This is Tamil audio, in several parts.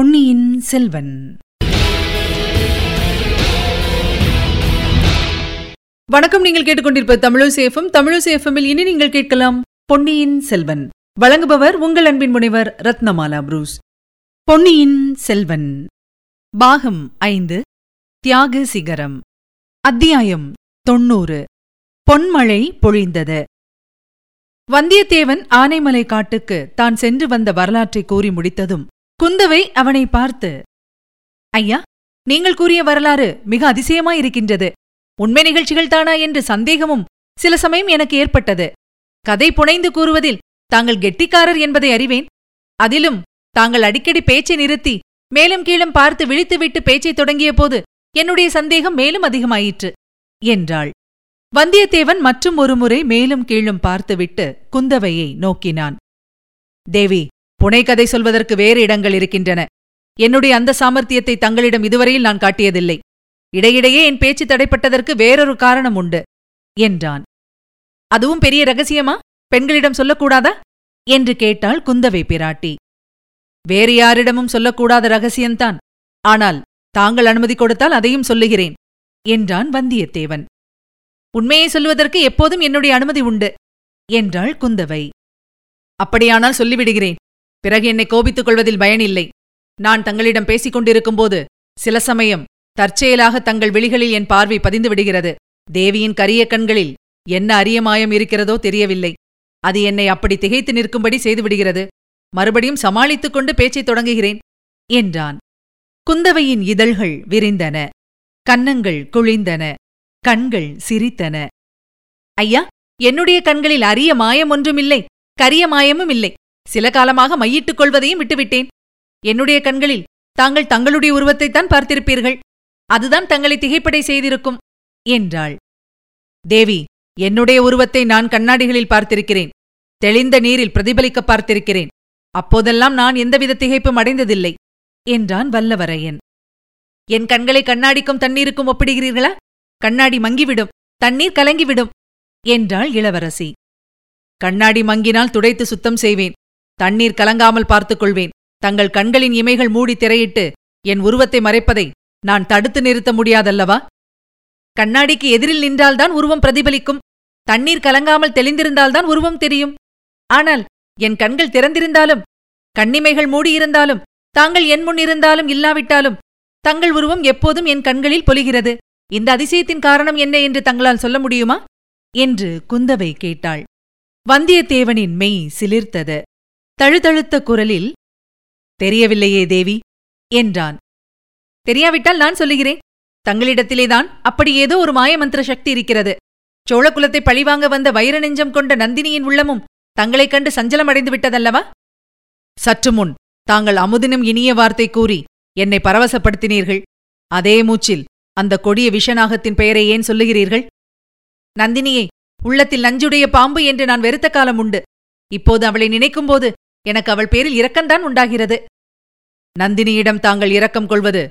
பொன்னியின் செல்வன். வணக்கம் நீங்கள் கேட்டுக்கொண்டிருப்ப தமிழசேஃபம் தமிழசேஃபமில் இனி நீங்கள் கேட்கலாம் பொன்னியின் செல்வன். வழங்குபவர் உங்கள் அன்பின் முனைவர் ரத்னமாலா புரூஸ். பொன்னியின் செல்வன். பாகம் ஐந்து தியாக சிகரம். அத்தியாயம் தொன்னூறு பொன்மழை பொழிந்தது. வந்தியத்தேவன் ஆனைமலை காட்டுக்கு தான் சென்று வந்த வரலாற்றை கூறி முடித்ததும் குந்தவை அவனை பார்த்து ஐயா நீங்கள் கூறிய வரலாறு மிக அதிசயமாயிருக்கின்றது. உண்மை நிகழ்ச்சிகள் தானா என்று சந்தேகமும் சில சமயம் எனக்கு ஏற்பட்டது. கதை புனைந்து கூறுவதில் தாங்கள் கெட்டிக்காரர் என்பதை அறிவேன். அதிலும் தாங்கள் அடிக்கடி பேச்சை நிறுத்தி மேலும் கீழும் பார்த்து விழித்துவிட்டு பேச்சைத் தொடங்கியபோது என்னுடைய சந்தேகம் மேலும் அதிகமாயிற்று என்றாள். வந்தியத்தேவன் மற்றும் ஒருமுறை மேலும் கீழும் பார்த்துவிட்டு குந்தவையை நோக்கினான். தேவி புனைக்கதை சொல்வதற்கு வேறு இடங்கள் இருக்கின்றன. என்னுடைய அந்த சாமர்த்தியத்தை தங்களிடம் இதுவரையில் நான் காட்டியதில்லை. இடையிடையே என் பேச்சு தடைப்பட்டதற்கு வேறொரு காரணம் உண்டு என்றான். அதுவும் பெரிய ரகசியமா? பெண்களிடம் சொல்லக்கூடாதா? என்று கேட்டாள் குந்தவை பிராட்டி. வேறு யாரிடமும் சொல்லக்கூடாத ரகசியம்தான். ஆனால் தாங்கள் அனுமதி கொடுத்தால் அதையும் சொல்லுகிறேன் என்றான் வந்தியத்தேவன். உண்மையை சொல்லுவதற்கு எப்போதும் என்னுடைய அனுமதி உண்டு என்றாள் குந்தவை. அப்படியானால் சொல்லிவிடுகிறேன். பிறகு என்னை கோபித்துக் கொள்வதில் பயனில்லை நான் தங்களிடம் பேசிக் கொண்டிருக்கும்போது சில சமயம் தற்செயலாக தங்கள் விழிகளில் என் பார்வை பதிந்து விடுகிறது. தேவியின் கரிய கண்களில் என்ன அரிய மாயம் இருக்கிறதோ தெரியவில்லை. அது என்னை அப்படி திகைத்து நிற்கும்படி செய்துவிடுகிறது மறுபடியும் சமாளித்துக் கொண்டு பேச்சைத் தொடங்குகிறேன் என்றான். குந்தவையின் இதழ்கள் விரிந்தன. கன்னங்கள் குழிந்தன. கண்கள் சிரித்தன. ஐயா என்னுடைய கண்களில் அரிய மாயம் ஒன்றுமில்லை. கரிய மாயமும் இல்லை. சில காலமாக மையிட்டுக் கொள்வதையும் விட்டுவிட்டேன். என்னுடைய கண்களில் தாங்கள் தங்களுடைய உருவத்தைத்தான் பார்த்திருப்பீர்கள். அதுதான் தங்களை திகைப்படை செய்திருக்கும் என்றாள். தேவி என்னுடைய உருவத்தை நான் கண்ணாடிகளில் பார்த்திருக்கிறேன். தெளிந்த நீரில் பிரதிபலிக்க பார்த்திருக்கிறேன். அப்போதெல்லாம் நான் எந்தவித திகைப்பும் அடைந்ததில்லை என்றான் வல்லவரையன். என் கண்களை கண்ணாடிக்கும் தண்ணீருக்கும் ஒப்பிடுகிறீர்களா? கண்ணாடி மங்கிவிடும் தண்ணீர் கலங்கிவிடும் என்றாள் இளவரசி. கண்ணாடி மங்கினால் துடைத்து சுத்தம் செய்வேன் தண்ணீர் கலங்காமல் பார்த்துக் கொள்வேன் தங்கள் கண்களின் இமைகள் மூடி திரையிட்டு என் உருவத்தை மறைப்பதை நான் தடுத்து நிறுத்த முடியாதல்லவா? கண்ணாடிக்கு எதிரில் நின்றால்தான் உருவம் பிரதிபலிக்கும். தண்ணீர் கலங்காமல் தெளிந்திருந்தால்தான் உருவம் தெரியும். ஆனால் என் கண்கள் திறந்திருந்தாலும் கண்ணிமைகள் மூடியிருந்தாலும் தாங்கள் என் முன் இருந்தாலும் இல்லாவிட்டாலும் தங்கள் உருவம் எப்போதும் என் கண்களில் பொலிகிறது. இந்த அதிசயத்தின் காரணம் என்ன என்று தங்களால் சொல்ல முடியுமா? என்று குந்தவை கேட்டாள். வந்தியத்தேவனின் மெய் சிலிர்த்தது. தழுதழுத்த குரலில் தெரியவில்லையே தேவி என்றான். தெரியாவிட்டால் நான் சொல்லுகிறேன். தங்களிடத்திலேதான் அப்படி ஏதோ ஒரு மாயமந்திர சக்தி இருக்கிறது. சோழகுலத்தை பழிவாங்க வந்த வைர நெஞ்சம் கொண்ட நந்தினியின் உள்ளமும் தங்களைக் கண்டு சஞ்சலமடைந்து விட்டதல்லவா? சற்று முன் தாங்கள் அமுதினும் இனிய வார்த்தை கூறி என்னை பரவசப்படுத்தினீர்கள். அதே மூச்சில் அந்த கொடிய விஷநாகத்தின் பெயரை ஏன் சொல்லுகிறீர்கள்? நந்தினியை உள்ளத்தில் நஞ்சுடைய பாம்பு என்று நான் வெறுத்த காலம் உண்டு. இப்போது அவளை நினைக்கும்போது எனக்கு அவள் பேரில் இரக்கம்தான் உண்டாகிறது. நந்தினியிடம் தாங்கள் இரக்கம் கொள்வது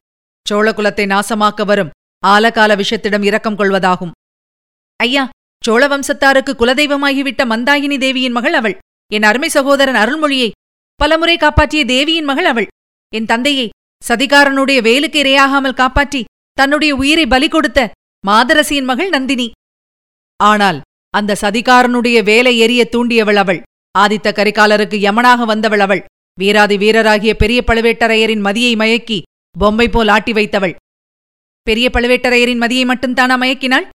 சோழகுலத்தை நாசமாக்க வரும் ஆலகால விஷத்திடம் இரக்கம் கொள்வதாகும். ஐயா சோழ வம்சத்தாருக்கு குலதெய்வமாகிவிட்ட மந்தாகினி தேவியின் மகள் அவள். என் அருமை சகோதரன் அருள்மொழியை பலமுறை காப்பாற்றிய தேவியின் மகள் அவள். என் தந்தையை சதிகாரனுடைய வேலுக்கு இரையாகாமல் காப்பாற்றி தன்னுடைய உயிரை பலி கொடுத்த மாதரசியின் மகள் நந்தினி. ஆனால் அந்த சதிகாரனுடைய வேலை எரிய தூண்டியவள் அவள். ஆதித்த கரிகாலருக்கு யமனாக வந்தவள் அவள். வீராதி வீரராகிய பெரிய பழுவேட்டரையரின் மதியை மயக்கி பொம்மை போல் ஆட்டி வைத்தவள். பெரிய பழுவேட்டரையரின் மதியை மட்டும்தானா மயக்கினாள்?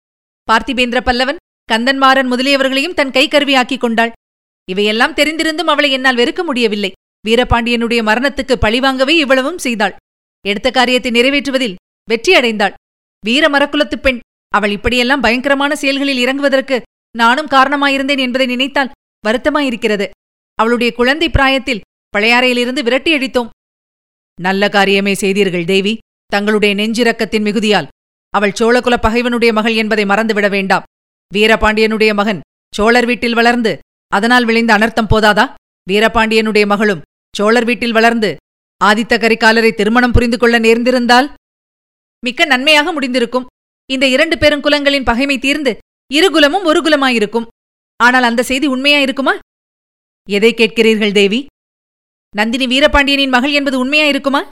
பார்த்திபேந்திர பல்லவன் கந்தன்மாறன் முதலியவர்களையும் தன் கை கருவியாக்கிக் கொண்டாள். இவையெல்லாம் தெரிந்திருந்தும் அவளை என்னால் வெறுக்க முடியவில்லை. வீரபாண்டியனுடைய மரணத்துக்கு பழிவாங்கவே இவ்வளவும் செய்தாள். எடுத்த காரியத்தை நிறைவேற்றுவதில் வெற்றியடைந்தாள் வீர மரக்குலத்துப் பெண் அவள் இப்படியெல்லாம் பயங்கரமான செயல்களில் இறங்குவதற்கு நானும் காரணமாயிருந்தேன் என்பதை நினைத்தால் வருத்தமாயிருக்கிறது அவளுடைய குழந்தை பிராயத்தில் பழையாறையிலிருந்து விரட்டி அடித்தோம். நல்ல காரியமே செய்தீர்கள் தேவி. தங்களுடைய நெஞ்சிரக்கத்தின் மிகுதியால். அவள் சோழகுல பகைவனுடைய மகள் என்பதை மறந்துவிட வேண்டாம். வீரபாண்டியனுடைய மகன் சோழர் வீட்டில் வளர்ந்து அதனால் விளைந்த அனர்த்தம் போதாதா? வீரபாண்டியனுடைய மகளும் சோழர் வீட்டில் வளர்ந்து ஆதித்த கரிகாலரை திருமணம் புரிந்து கொள்ள நேர்ந்திருந்தால்? மிக்க நன்மையாக முடிந்திருக்கும். இந்த இரண்டு பெருங்குலங்களின் பகைமை தீர்ந்து இருகுலமும் ஒரு குலமாயிருக்கும். ஆனால் அந்த செய்தி உண்மையா இருக்குமா? எதை கேட்கிறீர்கள் தேவி? நந்தினி வீரபாண்டியனின் மகள் என்பது உண்மையா இருக்குமா?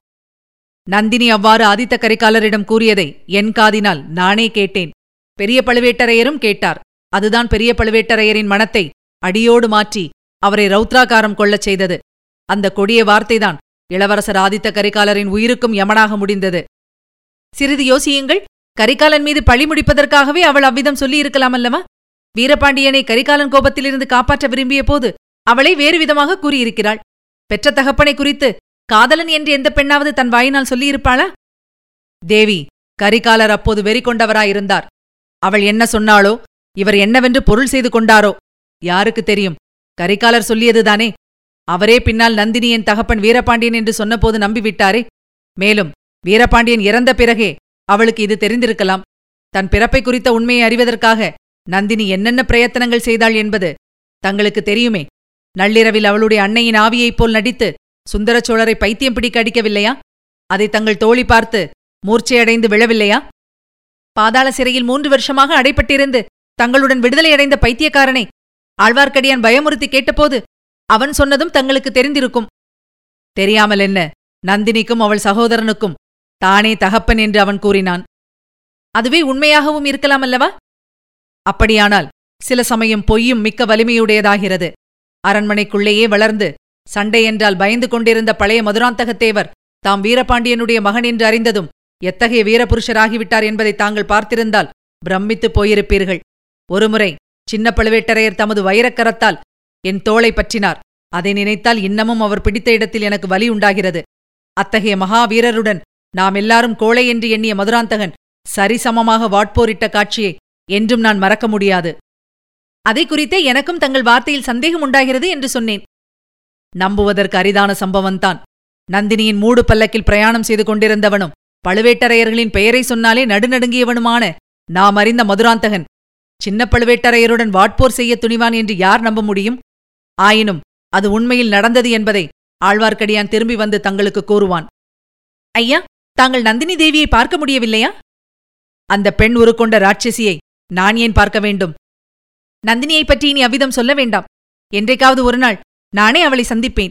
நந்தினி அவ்வாறு ஆதித்த கரிகாலரிடம் கூறியதை என் காதினால் நானே கேட்டேன். பெரிய பழுவேட்டரையரும் கேட்டார். அதுதான் பெரிய பழுவேட்டரையரின் மனத்தை அடியோடு மாற்றி அவரை ரௌத்ராகாரம் கொள்ளச் செய்தது. அந்த கொடிய வார்த்தைதான் இளவரசர் ஆதித்த கரிகாலரின் உயிருக்கும் யமனாக முடிந்தது. சிறிது யோசியுங்கள். கரிகாலன் மீது பழி முடிப்பதற்காகவே அவள் அவ்விதம் சொல்லியிருக்கலாம் அல்லவா? வீரபாண்டியனை கரிகாலன் கோபத்திலிருந்து காப்பாற்ற விரும்பிய போது அவளை வேறு விதமாக கூறியிருக்கிறாள். பெற்ற தகப்பனை குறித்து காதலன் என்று எந்த பெண்ணாவது தன் வாயினால் சொல்லியிருப்பாளா? தேவி கரிகாலர் அப்போது வெறி கொண்டவராயிருந்தார் அவள் என்ன சொன்னாளோ இவர் என்னவென்று பொருள் செய்து கொண்டாரோ யாருக்கு தெரியும்? கரிகாலர் சொல்லியதுதானே? அவரே பின்னால் நந்தினியின் தகப்பன் வீரபாண்டியன் என்று சொன்னபோது நம்பிவிட்டாரே. மேலும் வீரபாண்டியன் இறந்த பிறகே அவளுக்கு இது தெரிந்திருக்கலாம். தன் பிறப்பை குறித்த உண்மையை அறிவதற்காக நந்தினி என்னென்ன பிரயத்தனங்கள் செய்தாள் என்பது தங்களுக்கு தெரியுமே. நள்ளிரவில் அவளுடைய அன்னையின் ஆவியைப் போல் நடித்து சுந்தர சோழரை பைத்தியம் பிடிக்க அடிக்கவில்லையா? அதை தங்கள் தோழி பார்த்து மூர்ச்சையடைந்து விழவில்லையா? பாதாள சிறையில் மூன்று வருஷமாக அடைப்பட்டிருந்து தங்களுடன் விடுதலையடைந்த பைத்தியக்காரனை ஆழ்வார்க்கடியான் பயமுறுத்தி கேட்டபோது அவன் சொன்னதும் தங்களுக்கு தெரிந்திருக்கும். தெரியாமல் என்ன? நந்தினிக்கும் அவள் சகோதரனுக்கும் தானே தகப்பன் என்று அவன் கூறினான். அதுவே உண்மையாகவும் இருக்கலாம் அல்லவா? அப்படியானால் சில சமயம் பொய்யும் மிக்க வலிமையுடையதாகிறது. அரண்மனைக்குள்ளேயே வளர்ந்து சண்டை என்றால் பயந்து கொண்டிருந்த பழைய மதுராந்தகத்தேவர் தாம் வீரபாண்டியனுடைய மகன் என்று அறிந்ததும் எத்தகைய வீரபுருஷராகிவிட்டார் என்பதை தாங்கள் பார்த்திருந்தால் பிரமித்துப் போயிருப்பீர்கள். ஒருமுறை சின்ன பழுவேட்டரையர் தமது வைரக்கரத்தால் என் தோளை பற்றினார். அதை நினைத்தால் இன்னமும் அவர் பிடித்த இடத்தில் எனக்கு வலி உண்டாகிறது. அத்தகைய மகாவீரருடன் நாம் எல்லாரும் கோழை என்று எண்ணிய மதுராந்தகன் சரிசமமாக வாட்போரிட்ட காட்சியை என்றும் நான் மறக்க முடியாது. அதை குறித்தே எனக்கும் தங்கள் வார்த்தையில் சந்தேகம் உண்டாகிறது என்று சொன்னேன். நம்புவதற்கு அரிதான சம்பவம்தான் நந்தினியின் மூடு பல்லக்கில் பிரயாணம் செய்து கொண்டிருந்தவனும் பழுவேட்டரையர்களின் பெயரை சொன்னாலே நடுநடுங்கியவனுமான நாம் அறிந்த மதுராந்தகன். சின்ன பழுவேட்டரையருடன் வாட்போர் செய்ய துணிவான் என்று யார் நம்ப முடியும்? ஆயினும் அது உண்மையில் நடந்தது என்பதை ஆழ்வார்க்கடியான் திரும்பி வந்து தங்களுக்கு கூறுவான். ஐயா தாங்கள் நந்தினி தேவியை பார்க்க முடியவில்லையா? அந்த பெண் உருக்கொண்ட ராட்சசியை நான் ஏன் பார்க்க வேண்டும்? நந்தினியைப் பற்றி இனி அவ்விதம் சொல்ல வேண்டாம். என்றைக்காவது ஒரு நாள் நானே அவளை சந்திப்பேன்.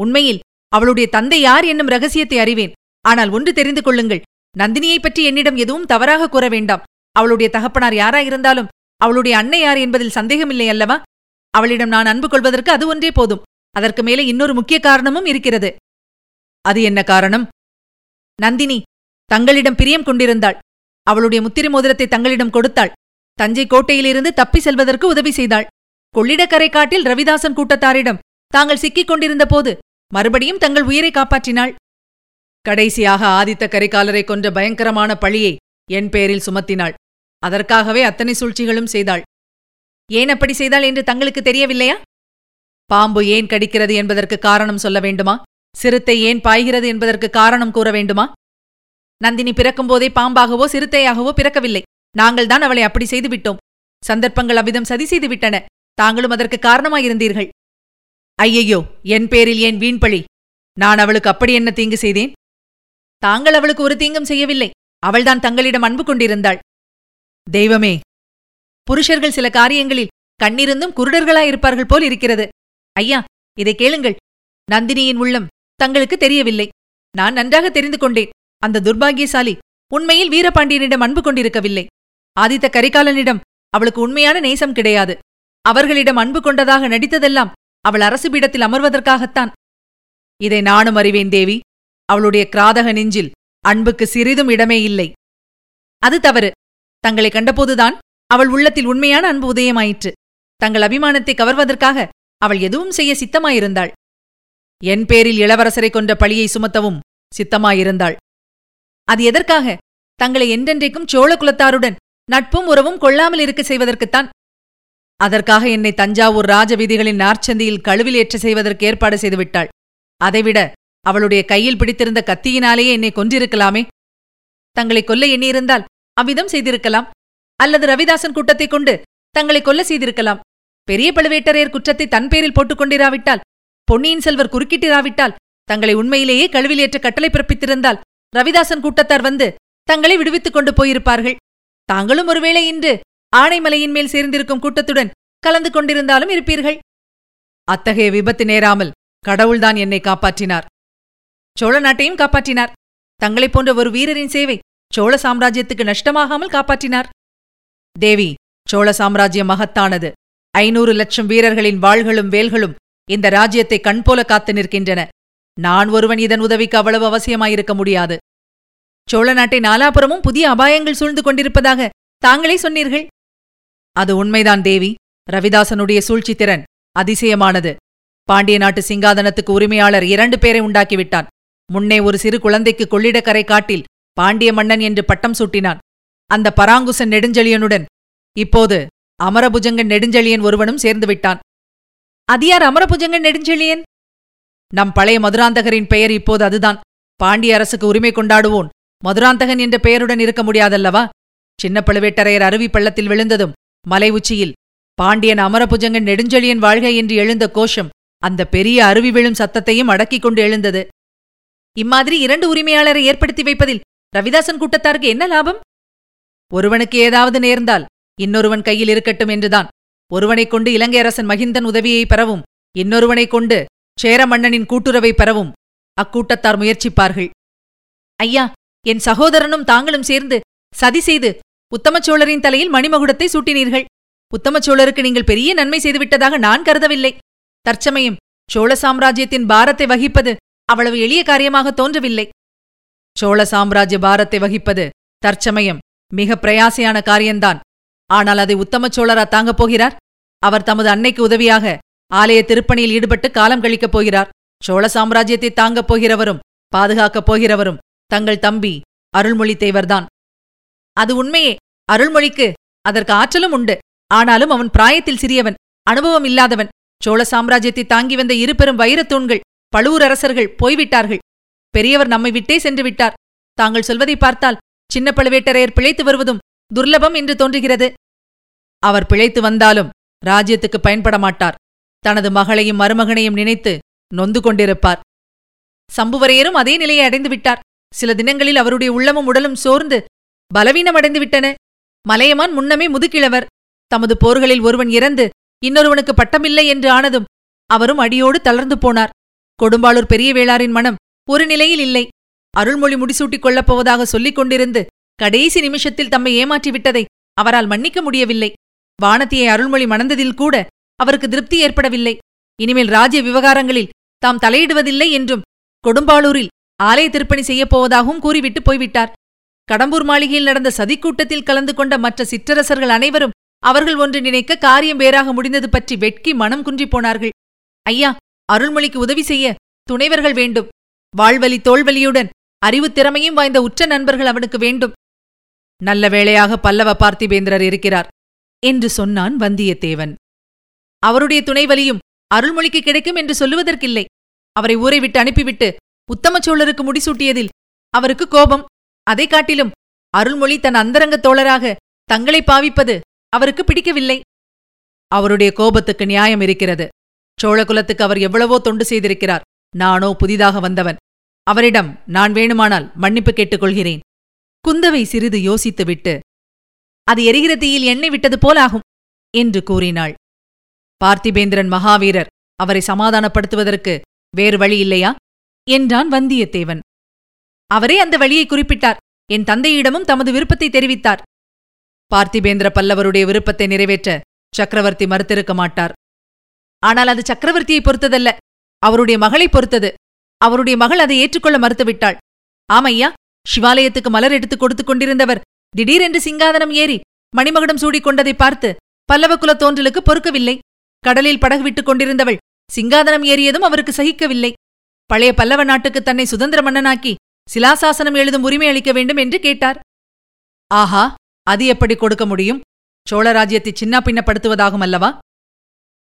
உண்மையில் அவளுடைய தந்தை யார் என்னும் ரகசியத்தை அறிவேன். ஆனால் ஒன்று தெரிந்து கொள்ளுங்கள் நந்தினியைப் பற்றி என்னிடம் எதுவும் தவறாக கூற வேண்டாம். அவளுடைய தகப்பனார் யாராயிருந்தாலும் அவளுடைய அன்னை யார் என்பதில் சந்தேகமில்லை அல்லவா? அவளிடம் நான் அன்பு கொள்வதற்கு அது ஒன்றே போதும். அதற்கு மேலே இன்னொரு முக்கிய காரணமும் இருக்கிறது. அது என்ன காரணம்? நந்தினி தங்களிடம் பிரியம் கொண்டிருந்தாள். அவளுடைய முத்திரை மோதிரத்தை தங்களிடம் கொடுத்தாள். தஞ்சை கோட்டையிலிருந்து தப்பி செல்வதற்கு உதவி செய்தாள். கொள்ளிடக்கரை காட்டில் ரவிதாசன் கூட்டத்தாரிடம் தாங்கள் சிக்கிக் கொண்டிருந்த போது மறுபடியும் தங்கள் உயிரை காப்பாற்றினாள். கடைசியாக ஆதித்த கரிகாலரை கொன்ற பயங்கரமான பழியை என் பேரில் சுமத்தினாள். அதற்காகவே அத்தனை சூழ்ச்சிகளும் செய்தாள். ஏன் அப்படி செய்தாள் என்று தங்களுக்கு தெரியவில்லையா? பாம்பு ஏன் கடிக்கிறது என்பதற்கு காரணம் சொல்ல வேண்டுமா? சிறுத்தை ஏன் பாய்கிறது என்பதற்கு காரணம் கூற வேண்டுமா? நந்தினி பிறக்கும்போதே பாம்பாகவோ சிறுத்தையாகவோ பிறக்கவில்லை. நாங்கள் தான் அவளை அப்படி செய்துவிட்டோம். சந்தர்ப்பங்கள் அவ்விதம் சதி செய்துவிட்டன. தாங்களும் அதற்கு காரணமாயிருந்தீர்கள். ஐயையோ என் பேரில் ஏன் வீண்பழி? நான் அவளுக்கு அப்படி என்ன தீங்கு செய்தேன்? தாங்கள் அவளுக்கு ஒரு தீங்கும் செய்யவில்லை. அவள்தான் தங்களிடம் அன்பு கொண்டிருந்தாள். தெய்வமே புருஷர்கள் சில காரியங்களில் கண்ணிருந்தும் குருடர்களாயிருப்பார்கள் போல் இருக்கிறது. ஐயா இதை கேளுங்கள். நந்தினியின் உள்ளம் தங்களுக்கு தெரியவில்லை. நான் நன்றாக தெரிந்து கொண்டேன். அந்த துர்பாகியசாலி உண்மையில் வீரபாண்டியனிடம் அன்பு கொண்டிருக்கவில்லை. ஆதித்த கரிகாலனிடம் அவளுக்கு உண்மையான நேசம் கிடையாது. அவர்களிடம் அன்பு கொண்டதாக நடித்ததெல்லாம் அவள் அரசு பீடத்தில் அமர்வதற்காகத்தான். இதை நானும் அறிவேன் தேவி. அவளுடைய கிராதக நெஞ்சில் அன்புக்கு சிறிதும் இடமே இல்லை. அது தவறு. தங்களை கண்டபோதுதான் அவள் உள்ளத்தில் உண்மையான அன்பு உதயமாயிற்று. தங்கள் அபிமானத்தை கவர்வதற்காக அவள் எதுவும் செய்ய சித்தமாயிருந்தாள். என் பேரில் இளவரசரை கொன்ற பழியை சுமத்தவும் சித்தமாயிருந்தாள். அது எதற்காக? தங்களை என்றென்றைக்கும் சோழ குலத்தாருடன் நட்பும் உறவும் கொள்ளாமல் இருக்க செய்வதற்குத்தான். அதற்காக என்னை தஞ்சாவூர் ராஜ வீதிகளின் நார்ச்சந்தியில் கழுவில் ஏற்ற செய்வதற்கு ஏற்பாடு செய்துவிட்டாள். அதைவிட அவளுடைய கையில் பிடித்திருந்த கத்தியினாலேயே என்னை கொன்றிருக்கலாமே. தங்களை கொல்ல எண்ணியிருந்தால் அவ்விதம் செய்திருக்கலாம். அல்லது ரவிதாசன் கூட்டத்தைக் கொண்டு தங்களை கொல்ல செய்திருக்கலாம். பெரிய பழுவேட்டரையர் குற்றத்தை தன் பேரில் போட்டுக் கொண்டிராவிட்டால் பொன்னியின் செல்வர் குறுக்கிட்டிராவிட்டால் தங்களை உண்மையிலேயே கழுவில் ஏற்ற கட்டளை பிறப்பித்திருந்தால் ரவிதாசன் கூட்டத்தார் வந்து தங்களை விடுவித்துக் கொண்டு போயிருப்பார்கள். தாங்களும் ஒருவேளை இன்று ஆனைமலையின் மேல் சேர்ந்திருக்கும் கூட்டத்துடன் கலந்து கொண்டிருந்தாலும் இருப்பீர்கள். அத்தகைய விபத்து நேராமல் கடவுள்தான் என்னை காப்பாற்றினார். சோழ நாட்டையும் காப்பாற்றினார். தங்களைப் போன்ற ஒரு வீரரின் சேவை சோழ சாம்ராஜ்யத்துக்கு நஷ்டமாகாமல் காப்பாற்றினார். தேவி சோழ சாம்ராஜ்யம் மகத்தானது. ஐநூறு லட்சம் வீரர்களின் வாள்களும் வேல்களும் இந்த ராஜ்யத்தை கண்போல காத்து நிற்கின்றன. நான் ஒருவன் இதன் உதவிக்கு அவ்வளவு அவசியமாயிருக்க முடியாது. சோழ நாட்டை நாலாபுறமும் புதிய அபாயங்கள் சூழ்ந்து கொண்டிருப்பதாக தாங்களே சொன்னீர்கள். அது உண்மைதான் தேவி. ரவிதாசனுடைய சூழ்ச்சி திறன் அதிசயமானது. பாண்டிய நாட்டு சிங்காதனத்துக்கு உரிமையாளர் இரண்டு பேரை உண்டாக்கிவிட்டான். முன்னே ஒரு சிறு குழந்தைக்கு கொள்ளிடக்கரை காட்டில் பாண்டிய மன்னன் என்று பட்டம் சூட்டினான். அந்த பராங்குசன் நெடுஞ்செழியனுடன் இப்போது அமரபுஜங்கன் நெடுஞ்செழியன் ஒருவனும் சேர்ந்து விட்டான். அதியார் அமரபுஜங்கன் நெடுஞ்செழியன்? நம் பழைய மதுராந்தகரின் பெயர் இப்போது அதுதான். பாண்டிய அரசுக்கு உரிமை கொண்டாடுவோன். மதுராந்தகன் என்ற பெயருடன் இருக்க முடியாதல்லவா? சின்ன பழுவேட்டரையர் அருவி பள்ளத்தில் விழுந்ததும் மலை உச்சியில் பாண்டியன் அமரபுஜங்கன் நெடுஞ்செழியன் வாழ்க என்று எழுந்த கோஷம் அந்த பெரிய அருவி விழும் சத்தத்தையும் அடக்கிக் கொண்டு எழுந்தது. இம்மாதிரி இரண்டு உரிமையாளரை ஏற்படுத்தி வைப்பதில் ரவிதாசன் கூட்டத்தாருக்கு என்ன லாபம்? ஒருவனுக்கு ஏதாவது நேர்ந்தால் இன்னொருவன் கையில் இருக்கட்டும் என்றுதான். ஒருவனைக் கொண்டு இலங்கை அரசன் மகிந்தன் உதவியை பெறவும் இன்னொருவனைக் கொண்டு சேர மன்னனின் கூட்டுறவை பெறவும் அக்கூட்டத்தார் முயற்சிப்பார்கள். ஐயா என் சகோதரனும் தாங்களும் சேர்ந்து சதி செய்து உத்தமச்சோழரின் தலையில் மணிமகுடத்தை சூட்டினீர்கள். உத்தமச்சோழருக்கு நீங்கள் பெரிய நன்மை செய்துவிட்டதாக நான் கருதவில்லை. தற்சமயம் சோழ சாம்ராஜ்யத்தின் பாரத்தை வகிப்பது அவ்வளவு எளிய காரியமாக தோன்றவில்லை. சோழ சாம்ராஜ்ய பாரத்தை வகிப்பது தற்சமயம் மிக பிரயாசையான காரியம்தான் ஆனால் அதை உத்தமச்சோழரா தாங்கப் போகிறார்? அவர் தமது அன்னைக்கு உதவியாக ஆலய திருப்பணியில் ஈடுபட்டு காலம் கழிக்கப் போகிறார். சோழ சாம்ராஜ்யத்தை தாங்கப் போகிறவரும் பாதுகாக்கப் போகிறவரும் தங்கள் தம்பி அருள்மொழி தேவர்தான் அது உண்மையே அருள்மொழிக்கு அதற்கு ஆற்றலும் உண்டு. ஆனாலும் அவன் பிராயத்தில் சிறியவன் அனுபவம் இல்லாதவன். சோழ சாம்ராஜ்யத்தை தாங்கி வந்த இரு பெரும் வைரத்தூண்கள் பழுவூர் அரசர்கள் போய்விட்டார்கள். பெரியவர் நம்மை விட்டே சென்று விட்டார். தாங்கள் சொல்வதை பார்த்தால் சின்ன பழுவேட்டரையர் பிழைத்து வருவதும் துர்லபம் என்று தோன்றுகிறது. அவர் பிழைத்து வந்தாலும் ராஜ்யத்துக்கு பயன்பட மாட்டார். தனது மகளையும் மருமகனையும் நினைத்து நொந்து கொண்டிருப்பார். சம்புவரையரும் அதே நிலையை அடைந்து விட்டார். சில தினங்களில் அவருடைய உள்ளமும் உடலும் சோர்ந்து பலவீனமடைந்து விட்டன மலையமான் முன்னமே முதுகிழவர். தமது போர்களில் ஒருவன் இறந்து இன்னொருவனுக்கு பட்டமில்லை என்று ஆனதும் அவரும் அடியோடு தளர்ந்து போனார். கொடும்பாளூர் பெரிய வேளாரின் மனம் ஒரு நிலையில் இல்லை. அருள்மொழி முடிசூட்டிக் கொள்ளப் போவதாக சொல்லிக் கொண்டிருந்து கடைசி நிமிஷத்தில் தம்மை ஏமாற்றிவிட்டதை அவரால் மன்னிக்க முடியவில்லை. வானத்தியை அருள்மொழி மணந்ததில் கூட அவருக்கு திருப்தி ஏற்படவில்லை. இனிமேல் ராஜ்ய விவகாரங்களில் தாம் தலையிடுவதில்லை என்றும் கொடும்பாளூரில் ஆலய திருப்பணி செய்யப் போவதாகவும் கூறிவிட்டு போய்விட்டார். கடம்பூர் மாளிகையில் நடந்த சதிக்கூட்டத்தில் கலந்து கொண்ட மற்ற சிற்றரசர்கள் அனைவரும் அவர்கள் ஒன்று நினைக்க காரியம் வேறாக முடிந்தது பற்றி வெட்கி மனம் குன்றிப் போனார்கள். ஐயா அருள்மொழிக்கு உதவி செய்ய துணைவர்கள் வேண்டும். வாழ்வலி தோல்வலியுடன் அறிவுத் திறமையும் வாய்ந்த உற்ற நண்பர்கள் அவனுக்கு வேண்டும். நல்ல வேளையாக பல்லவ பார்த்திபேந்திரர் இருக்கிறார் என்று சொன்னான் வந்தியத்தேவன். அவருடைய துணைவலியும் அருள்மொழிக்கு கிடைக்கும் என்று சொல்லுவதற்கில்லை. அவரை ஊரை விட்டு அனுப்பிவிட்டு உத்தமச்சோழருக்கு முடிசூட்டியதில் அவருக்கு கோபம். அதை காட்டிலும் அருள்மொழி தன் அந்தரங்க தோழராக தங்களை பாவிப்பது அவருக்கு பிடிக்கவில்லை. அவருடைய கோபத்துக்கு நியாயம் இருக்கிறது. சோழகுலத்துக்கு அவர் எவ்வளவோ தொண்டு செய்திருக்கிறார். நானோ புதிதாக வந்தவன். அவரிடம் நான் வேணுமானால் மன்னிப்பு கேட்டுக்கொள்கிறேன். குந்தவை சிறிது யோசித்துவிட்டு அது எரிகிற தீயில் எண்ணெய் விட்டது போலாகும் என்று கூறினாள். பார்த்திபேந்திரன் மகாவீரர் அவரை சமாதானப்படுத்துவதற்கு வேறு வழி இல்லையா? என்றான் வந்தியத்தேவன். அவரே அந்த வழியை குறிப்பிட்டார். என் தந்தையிடமும் தமது விருப்பத்தை தெரிவித்தார். பார்த்திபேந்திர பல்லவருடைய விருப்பத்தை நிறைவேற்ற சக்கரவர்த்தி மறுத்திருக்க மாட்டார். ஆனால் அது சக்கரவர்த்தியை பொறுத்ததல்ல. அவருடைய மகளை பொறுத்தது. அவருடைய மகள் அதை ஏற்றுக்கொள்ள மறுத்துவிட்டாள். ஆமையா சிவாலயத்துக்கு மலர் எடுத்துக் கொடுத்துக் கொண்டிருந்தவர். திடீரென்று சிங்காதனம் ஏறி மணிமகுடம் சூடிக்கொண்டதை பார்த்து பல்லவ குலத் தோன்றலுக்கு பொறுக்கவில்லை. கடலில் படகு விட்டுக் கொண்டிருந்தவள் சிங்காதனம் ஏறியதும் அவருக்கு சகிக்கவில்லை. பழைய பல்லவ நாட்டுக்கு தன்னை சுதந்திர மன்னனாக்கி சிலாசாசனம் எழுதும் உரிமை அளிக்க வேண்டும் என்று கேட்டார். ஆஹா அது எப்படி கொடுக்க முடியும்? சோழராஜ்யத்தை சின்ன பின்னப்படுத்துவதாகும் அல்லவா?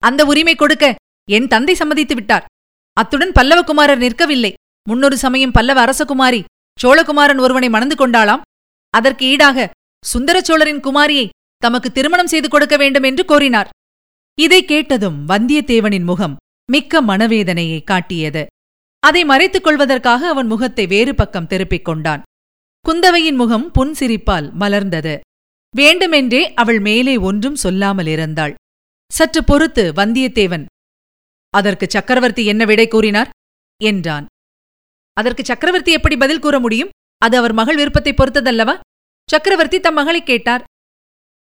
அந்த உரிமை கொடுக்க என் தந்தை சம்மதித்து விட்டார். அத்துடன் பல்லவகுமாரர் நிற்கவில்லை. முன்னொரு சமயம் பல்லவ அரசகுமாரி சோழகுமாரன் ஒருவனை மணந்து கொண்டாளாம். அதற்கு ஈடாக சுந்தர சோழரின் குமாரியை தமக்கு திருமணம் செய்து கொடுக்க வேண்டும் என்று கோரினார். இதை கேட்டதும் வந்தியத்தேவனின் முகம் மிக்க மனவேதனையை காட்டியது. அதை மறைத்துக் கொள்வதற்காக அவன் முகத்தை வேறு பக்கம் திருப்பிக் கொண்டான். குந்தவையின் முகம் புன்சிரிப்பால் மலர்ந்தது. வேண்டுமென்றே அவள் மேலே ஒன்றும் சொல்லாமல் இருந்தாள். சற்று பொறுத்து வந்தியத்தேவன் அதற்கு சக்கரவர்த்தி என்ன விடை கூறினார்? என்றான். அதற்கு சக்கரவர்த்தி எப்படி பதில் கூற முடியும்? அது அவர் மகள் விருப்பத்தை பொறுத்ததல்லவா? சக்கரவர்த்தி தம் மகளை கேட்டார்.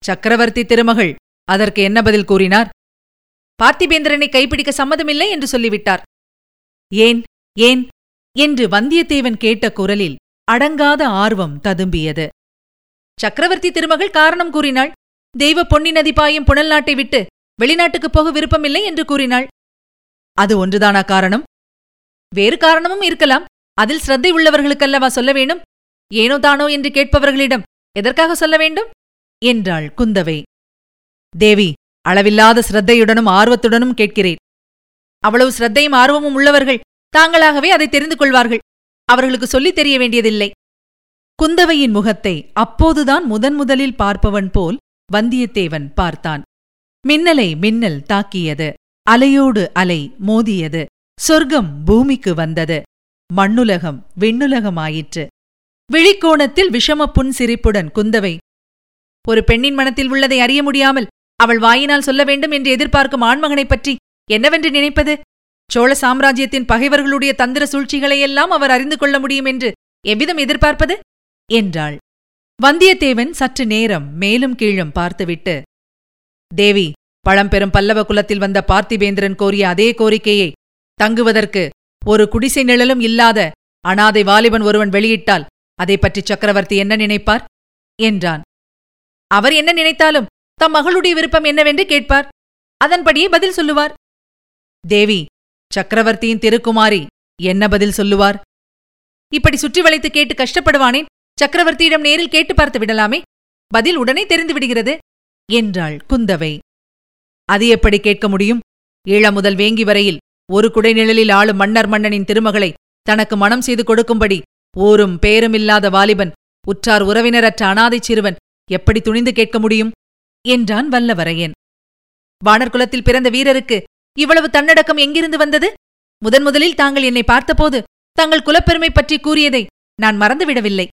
சக்கரவர்த்தி திருமகள் அதற்கு என்ன பதில் கூறினார்? பார்த்திபேந்திரனை கைப்பிடிக்க சம்மதமில்லை என்று சொல்லிவிட்டார். ஏன்? ஏன்? என்று வந்தியத்தேவன் கேட்ட குரலில் அடங்காத ஆர்வம் ததும்பியது. சக்கரவர்த்தி திருமகள் காரணம் கூறினாள் தெய்வ பொன்னி நதி பாயும் புனல் நாட்டை விட்டு வெளிநாட்டுக்குப் போக விருப்பமில்லை என்று கூறினாள். அது ஒன்றுதானா காரணம்? வேறு காரணமும் இருக்கலாம். அதில் சிரத்தை உள்ளவர்களுக்கல்லவா சொல்ல வேணும் ஏனோ தானோ என்று கேட்பவர்களிடம் எதற்காக சொல்ல வேண்டும்? என்றாள் குந்தவை. தேவி அளவில்லாத சிரத்தையுடனும் ஆர்வத்துடனும் கேட்கிறேன். அவ்வளவு சிரத்தையும் ஆர்வமும் உள்ளவர்கள் தாங்களாகவே அதை தெரிந்து கொள்வார்கள். அவர்களுக்கு சொல்லித் தெரிய வேண்டியதில்லை. குந்தவையின் முகத்தை அப்போதுதான் முதன் முதலில் பார்ப்பவன் போல் வந்தியத்தேவன் பார்த்தான். மின்னலை மின்னல் தாக்கியது. அலையோடு அலை மோதியது. சொர்க்கம் பூமிக்கு வந்தது. மண்ணுலகம் விண்ணுலகமாயிற்று. விழிக்கோணத்தில் விஷம புன் சிரிப்புடன் குந்தவை ஒரு பெண்ணின் மனத்தில் உள்ளதை அறிய முடியாமல் அவள் வாயினால் சொல்ல வேண்டும் என்று எதிர்பார்க்கும் ஆண்மகனைப் பற்றி என்னவென்று நினைப்பது? சோழ சாம்ராஜ்யத்தின் பகைவர்களுடைய தந்திர சூழ்ச்சிகளையெல்லாம் அவர் அறிந்து கொள்ள முடியும் என்று எவ்விதம் எதிர்பார்ப்பது? என்றாள். வந்தியத்தேவன் சற்று நேரம் மேலும் கீழும் பார்த்துவிட்டு தேவி பழம்பெரும் பல்லவ குலத்தில் வந்த பார்த்திபேந்திரன் கோரிய அதே கோரிக்கையை தங்குவதற்கு ஒரு குடிசை நிழலும் இல்லாத அனாதை வாலிபன் ஒருவன் வெளியிட்டால் அதை பற்றி சக்கரவர்த்தி என்ன நினைப்பார்? என்றான். அவர் என்ன நினைத்தாலும் தம் மகளுடைய விருப்பம் என்னவென்று கேட்பார். அதன்படியே பதில் சொல்லுவார். தேவி சக்கரவர்த்தியின் திருக்குமாரி என்ன பதில் சொல்லுவார்? இப்படி சுற்றி வளைத்து கேட்டு கஷ்டப்படுவானேன்? சக்கரவர்த்தியிடம் நேரில் கேட்டு பார்த்து விடலாமே? பதில் உடனே தெரிந்து விடுகிறது. என்றாள் குந்தவை. அது எப்படி கேட்க முடியும்? ஈழ முதல் வேங்கி வரையில் ஒரு குடைநிழலில் ஆளும் மன்னர் மன்னனின் திருமகளை தனக்கு மனம் செய்து கொடுக்கும்படி ஊரும் பேருமில்லாத வாலிபன் உற்றார் உறவினரற்ற அனாதைச் சிறுவன் எப்படி துணிந்து கேட்க முடியும்? என்றான் வல்லவரையன். வானர்குலத்தில் பிறந்த வீரருக்கு இவ்வளவு தன்னடக்கம் எங்கிருந்து வந்தது? முதன் முதலில் தாங்கள் என்னை பார்த்தபோது தங்கள் குலப்பெருமை பற்றி கூறியதை நான் மறந்துவிடவில்லை.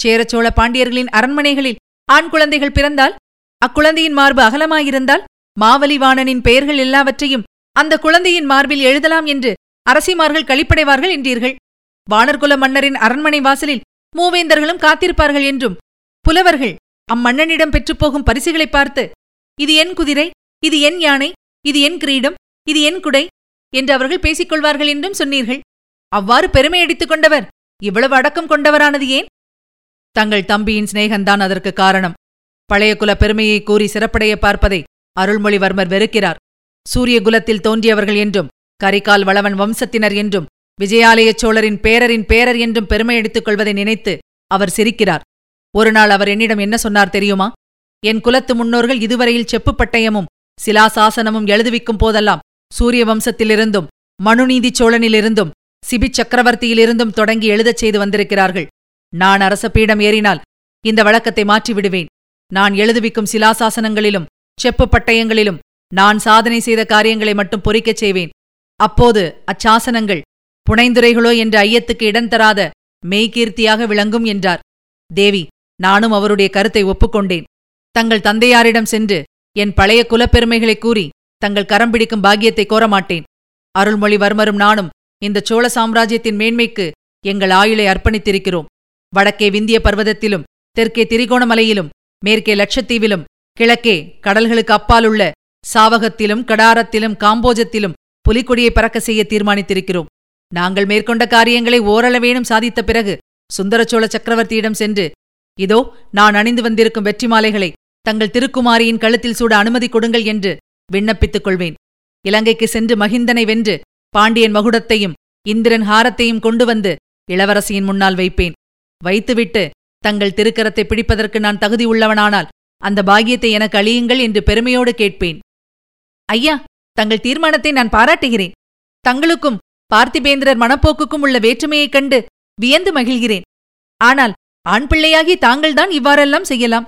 சேரச்சோழ பாண்டியர்களின் அரண்மனைகளில் ஆண் குழந்தைகள் பிறந்தால் அக்குழந்தையின் மார்பு அகலமாயிருந்தால் மாவலிவாணனின் பெயர்கள் எல்லாவற்றையும் அந்த குழந்தையின் மார்பில் எழுதலாம் என்று அரசிமார்கள் கழிப்படைவார்கள் என்றீர்கள். வானர்குல மன்னரின் அரண்மனை வாசலில் மூவேந்தர்களும் காத்திருப்பார்கள் என்றும் புலவர்கள் அம்மன்னனிடம் பெற்றுப்போகும் பரிசுகளைப் பார்த்து இது என் குதிரை இது என் யானை இது என் கிரீடம் இது என் குடை என்று அவர்கள் பேசிக் கொள்வார்கள் என்றும் சொன்னீர்கள். அவ்வாறு பெருமை அடித்துக் கொண்டவர் இவ்வளவு அடக்கம் கொண்டவரானது ஏன்? தங்கள் தம்பியின் சிநேகந்தான் அதற்கு காரணம். பழைய குல பெருமையை கூறி சிறப்படைய பார்ப்பதை அருள்மொழிவர்மர் வெறுக்கிறார். சூரிய குலத்தில் தோன்றியவர்கள் என்றும் கரிகால் வளவன் வம்சத்தினர் என்றும் விஜயாலய சோழரின் பேரரின் பேரர் என்றும் பெருமை எடுத்துக் கொள்வதை நினைத்து அவர் சிரிக்கிறார். ஒருநாள் அவர் என்னிடம் என்ன சொன்னார் தெரியுமா? என் குலத்து முன்னோர்கள் இதுவரையில் செப்பு பட்டயமும் சிலாசாசனமும் எழுதுவிக்கும் போதெல்லாம் சூரிய வம்சத்திலிருந்தும் மனுநீதி சோழனிலிருந்தும் சிபி சக்கரவர்த்தியிலிருந்தும் தொடங்கி எழுதச் செய்து வந்திருக்கிறார்கள். நான் அரச பீடம் ஏறினால் இந்த வழக்கத்தை மாற்றிவிடுவேன். நான் எழுதுவிக்கும் சிலாசாசனங்களிலும் செப்பு பட்டயங்களிலும் நான் சாதனை செய்த காரியங்களை மட்டும் பொறிக்கச் செய்வேன். அப்போது அச்சாசனங்கள் புனைந்துரைகளோ என்ற ஐயத்துக்கு இடம் தராத மெய்கீர்த்தியாக விளங்கும் என்றார். தேவி நானும் அவருடைய கருத்தை ஒப்புக்கொண்டேன். தங்கள் தந்தையாரிடம் சென்று என் பழைய குலப்பெருமைகளைக் கூறி தங்கள் கரம் பிடிக்கும் பாக்கியத்தை கோரமாட்டேன். அருள்மொழிவர்மரும் நானும் இந்த சோழ சாம்ராஜ்யத்தின் மேன்மைக்கு எங்கள் ஆயுளை அர்ப்பணித்திருக்கிறோம். வடக்கே விந்திய பர்வதத்திலும் தெற்கே திரிகோணமலையிலும் மேற்கே லட்சத்தீவிலும் கிழக்கே கடல்களுக்கு அப்பாலுள்ள சாவகத்திலும் கடாரத்திலும் காம்போஜத்திலும் புலிக்கொடியை பறக்க செய்ய தீர்மானித்திருக்கிறோம். நாங்கள் மேற்கொண்ட காரியங்களை ஓரளவேனும் சாதித்த பிறகு சுந்தரச்சோழ சக்கரவர்த்தியிடம் சென்று இதோ நான் அணிந்து வந்திருக்கும் வெற்றி மாலைகளை தங்கள் திருக்குமாரியின் கழுத்தில் சூட அனுமதி கொடுங்கள் என்று விண்ணப்பித்துக் கொள்வேன் இலங்கைக்கு சென்று மகிந்தனை வென்று பாண்டியன் மகுடத்தையும் இந்திரன் ஹாரத்தையும் கொண்டு வந்து இளவரசியின் முன்னால் வைப்பேன். வைத்துவிட்டு தங்கள் திருக்கரத்தை பிடிப்பதற்கு நான் தகுதி உள்ளவனானால் அந்த பாகியத்தை எனக்கு அழியுங்கள் என்று பெருமையோடு கேட்பேன். ஐயா தங்கள் தீர்மானத்தை நான் பாராட்டுகிறேன். தங்களுக்கும் பார்த்திபேந்திரர் மனப்போக்குக்கும் உள்ள வேற்றுமையைக் கண்டு வியந்து மகிழ்கிறேன். ஆனால் ஆண் பிள்ளையாகி தாங்கள்தான் இவ்வாறெல்லாம் செய்யலாம்.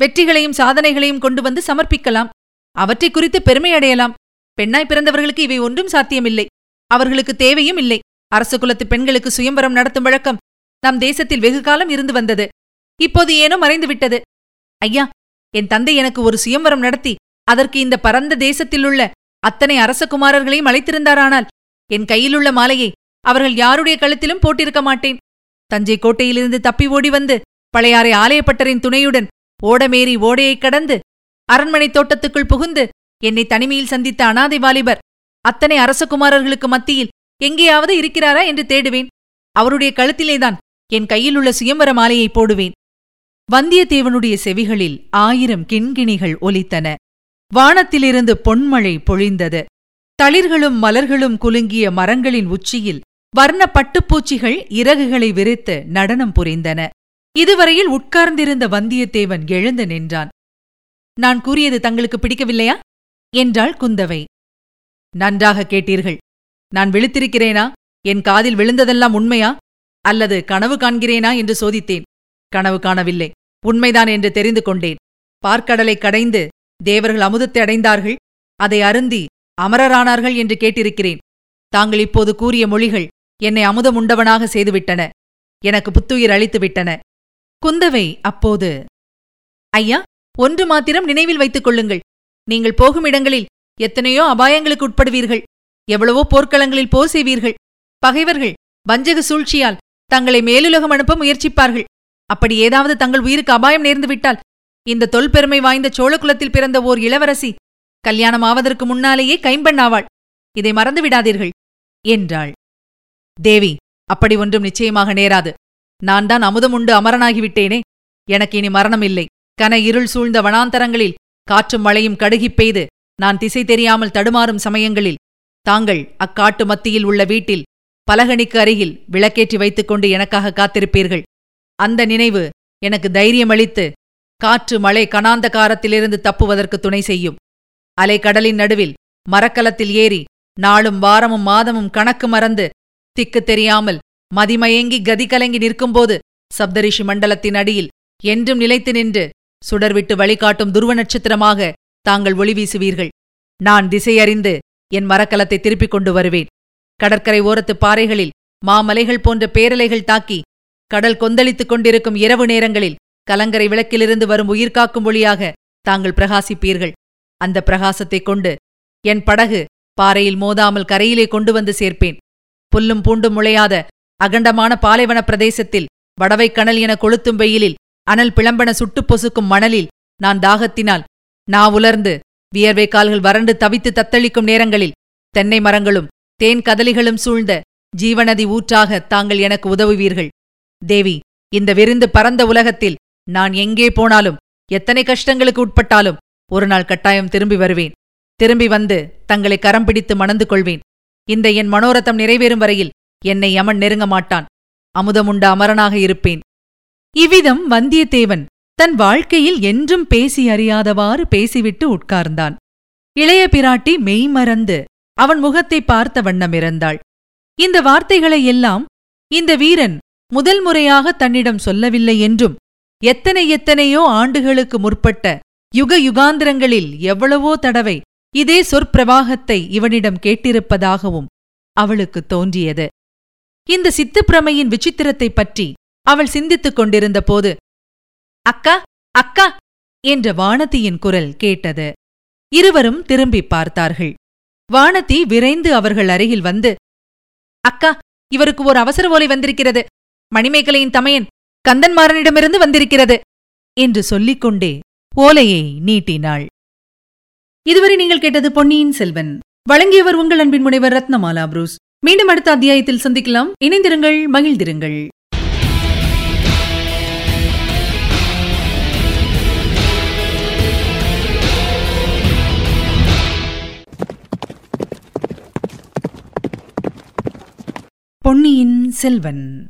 வெற்றிகளையும் சாதனைகளையும் கொண்டு வந்து சமர்ப்பிக்கலாம். அவற்றை குறித்து பெருமை அடையலாம் பெண்ணாய் பிறந்தவர்களுக்கு இவை ஒன்றும் சாத்தியமில்லை. அவர்களுக்கு தேவையும் இல்லை. அரச குலத்து பெண்களுக்கு சுயம்பரம் நடத்தும் வழக்கம் நம் தேசத்தில் வெகு காலம் இருந்து வந்தது. இப்போது ஏனோ மறைந்துவிட்டது. ஐயா என் தந்தை எனக்கு ஒரு சுயம்பரம் நடத்தி அதற்கு இந்த பரந்த தேசத்திலுள்ள அத்தனை அரசகுமாரர்களையும் அழைத்திருந்தாரானால் என் கையிலுள்ள மாலையை அவர்கள் யாருடைய கழுத்திலும் போட்டிருக்க மாட்டேன். தஞ்சை கோட்டையிலிருந்து தப்பி ஓடி வந்து பழையாறை ஆலயப்பட்டரின் துணையுடன் ஓடமேறி ஓடையைக் கடந்து அரண்மனை தோட்டத்துக்குள் புகுந்து என்னை தனிமையில் சந்தித்த அனாதை வாலிபர் அத்தனை அரசகுமாரர்களுக்கு மத்தியில் எங்கேயாவது இருக்கிறாரா என்று தேடுவேன். அவருடைய கழுத்திலேதான் என் கையிலுள்ள சுயம்பர மாலையை போடுவேன். வந்தியத்தேவனுடைய செவிகளில் ஆயிரம் கிண்கிணிகள் ஒலித்தன. வானத்திலிருந்து பொன்மழை பொழிந்தது. தளிர்களும் மலர்களும் குலுங்கிய மரங்களின் உச்சியில் வர்ண பட்டுப்பூச்சிகள் இறகுகளை விரித்து நடனம் புரிந்தன. இதுவரையில் உட்கார்ந்திருந்த வந்தியத்தேவன் எழுந்து நின்றான். நான் கூறியது தங்களுக்கு பிடிக்கவில்லையா? என்றாள் குந்தவை. நன்றாக கேட்டீர்கள். நான் விழித்திருக்கிறேனா? என் காதில் விழுந்ததெல்லாம் உண்மையா? அல்லது கனவு காண்கிறேனா என்று சோதித்தேன். கனவு காணவில்லை. உண்மைதான் என்று தெரிந்து கொண்டேன். பார்க்கடலை கடைந்து தேவர்கள் அமுதத்தை அடைந்தார்கள். அதை அருந்தி அமரரானார்கள் என்று கேட்டிருக்கிறேன். தாங்கள் இப்போது கூறிய மொழிகள் என்னை அமுதம் உண்டவனாக செய்துவிட்டன. எனக்கு புத்துயிர் அளித்துவிட்டன. குந்தவை அப்போது ஐயா ஒன்று மாத்திரம் நினைவில் வைத்துக் கொள்ளுங்கள். நீங்கள் போகும் இடங்களில் எத்தனையோ அபாயங்களுக்கு உட்படுவீர்கள். எவ்வளவோ போர்க்களங்களில் போர் செய்வீர்கள். பகைவர்கள் வஞ்சக சூழ்ச்சியால் தங்களை மேலுலகம் அனுப்ப முயற்சிப்பார்கள். அப்படி ஏதாவது தங்கள் உயிருக்கு அபாயம் நேர்ந்துவிட்டால் இந்த தொல்பெருமை வாய்ந்த சோழகுலத்தில் பிறந்த ஓர் இளவரசி கல்யாணம் ஆவதற்கு முன்னாலேயே கைம்பெண்ணாவாள். இதை மறந்து விடாதீர்கள் என்றாள். தேவி அப்படி ஒன்றும் நிச்சயமாக நேராது. நான் தான் அமுதம் உண்டு அமரனாகிவிட்டேனே. எனக்கு இனி மரணம் இல்லை கன இருள் சூழ்ந்த வனாந்தரங்களில் காற்றும் மழையும் கடுகிப் பெய்து நான் திசை தெரியாமல் தடுமாறும் சமயங்களில் தாங்கள் அக்காட்டு மத்தியில் உள்ள வீட்டில் பலகணிக்கு அருகில் விளக்கேற்றி வைத்துக்கொண்டு எனக்காக காத்திருப்பீர்கள். அந்த நினைவு எனக்கு தைரியமளித்து காற்று மழை கனாந்தகாரத்திலிருந்து தப்புவதற்கு துணை செய்யும். அலைக்கடலின் நடுவில் மரக்கலத்தில் ஏறி நாளும் வாரமும் மாதமும் கணக்கு மறந்து திக்கு தெரியாமல் மதிமயங்கி கதி கலங்கி நிற்கும்போது சப்தரிஷி மண்டலத்தின் அடியில் என்றும் நிலைத்து நின்று சுடர்விட்டு வழிகாட்டும் துருவ நட்சத்திரமாக தாங்கள் ஒளி வீசுவீர்கள். நான் திசையறிந்து என் மரக்கலத்தை திருப்பிக் கொண்டு வருவேன். கடற்கரை ஓரத்து பாறைகளில் மாமலைகள் போன்ற பேரலைகள் தாக்கி கடல் கொந்தளித்துக் கொண்டிருக்கும் இரவு நேரங்களில் கலங்கரை விளக்கிலிருந்து வரும் உயிர்காக்கும் ஒளியாக தாங்கள் பிரகாசிப்பீர்கள். அந்த பிரகாசத்தைக் கொண்டு என் படகு பாறையில் மோதாமல் கரையிலே கொண்டு வந்து சேர்ப்பேன். புல்லும் பூண்டும் முளையாத அகண்டமான பாலைவன பிரதேசத்தில் வடவைக் கணல் என கொளுத்தும் வெயிலில் அனல் பிளம்பன சுட்டுப் பொசுக்கும் மணலில் நான் தாகத்தினால் நா உலர்ந்து வியர்வை கால்கள் வறண்டு தவித்து தத்தளிக்கும் நேரங்களில் தென்னை மரங்களும் தேன் கதலிகளும் சூழ்ந்த ஜீவநதி ஊற்றாக தாங்கள் எனக்கு உதவுவீர்கள். தேவி இந்த விருந்து பரந்த உலகத்தில் நான் எங்கே போனாலும் எத்தனை கஷ்டங்களுக்கு உட்பட்டாலும் ஒரு நாள் கட்டாயம் திரும்பி வருவேன். திரும்பி வந்து தங்களை கரம் பிடித்து மணந்து கொள்வேன். இந்த என் மனோரதம் நிறைவேறும் வரையில் என்னை யமன் நெருங்க மாட்டான். அமுதமுண்ட அமரனாக இருப்பேன். இவ்விதம் வந்தியத்தேவன் தன் வாழ்க்கையில் என்றும் பேசி அறியாதவாறு பேசிவிட்டு உட்கார்ந்தான். இளைய பிராட்டி மெய்மறந்து அவன் முகத்தை பார்த்த வண்ணமிறந்தாள் இந்த வார்த்தைகளை எல்லாம் இந்த வீரன் முதல் முறையாக தன்னிடம் சொல்லவில்லை என்றும் எத்தனை எத்தனையோ ஆண்டுகளுக்கு முற்பட்ட யுக யுகாந்திரங்களில் எவ்வளவோ தடவை இதே சொற்பிரவாகத்தை இவனிடம் கேட்டிருப்பதாகவும் அவளுக்கு தோன்றியது. இந்த சித்துப்பிரமையின் விசித்திரத்தைப் பற்றி அவள் சிந்தித்துக் கொண்டிருந்த போது அக்கா அக்கா என்ற வானதியின் குரல் கேட்டது. இருவரும் திரும்பிப் பார்த்தார்கள். வானதி விரைந்து அவர்கள் அருகில் வந்து அக்கா இவருக்கு ஒரு அவசர ஓலை வந்திருக்கிறது. மணிமேகலையின் தமையன் கந்தன்மாறனிடமிருந்து வந்திருக்கிறது என்று சொல்லிக் கொண்டே ஓலையை நீட்டினாள். இதுவரை நீங்கள் கேட்டது பொன்னியின் செல்வன். வழங்கியவர் உங்கள் அன்பின் முனைவர் ரத்னமாலா புரூஸ். மீண்டும் அடுத்த அத்தியாயத்தில் சந்திக்கலாம். இணைந்திருங்கள் மகிழ்ந்திருங்கள். பொன்னியின் செல்வன்.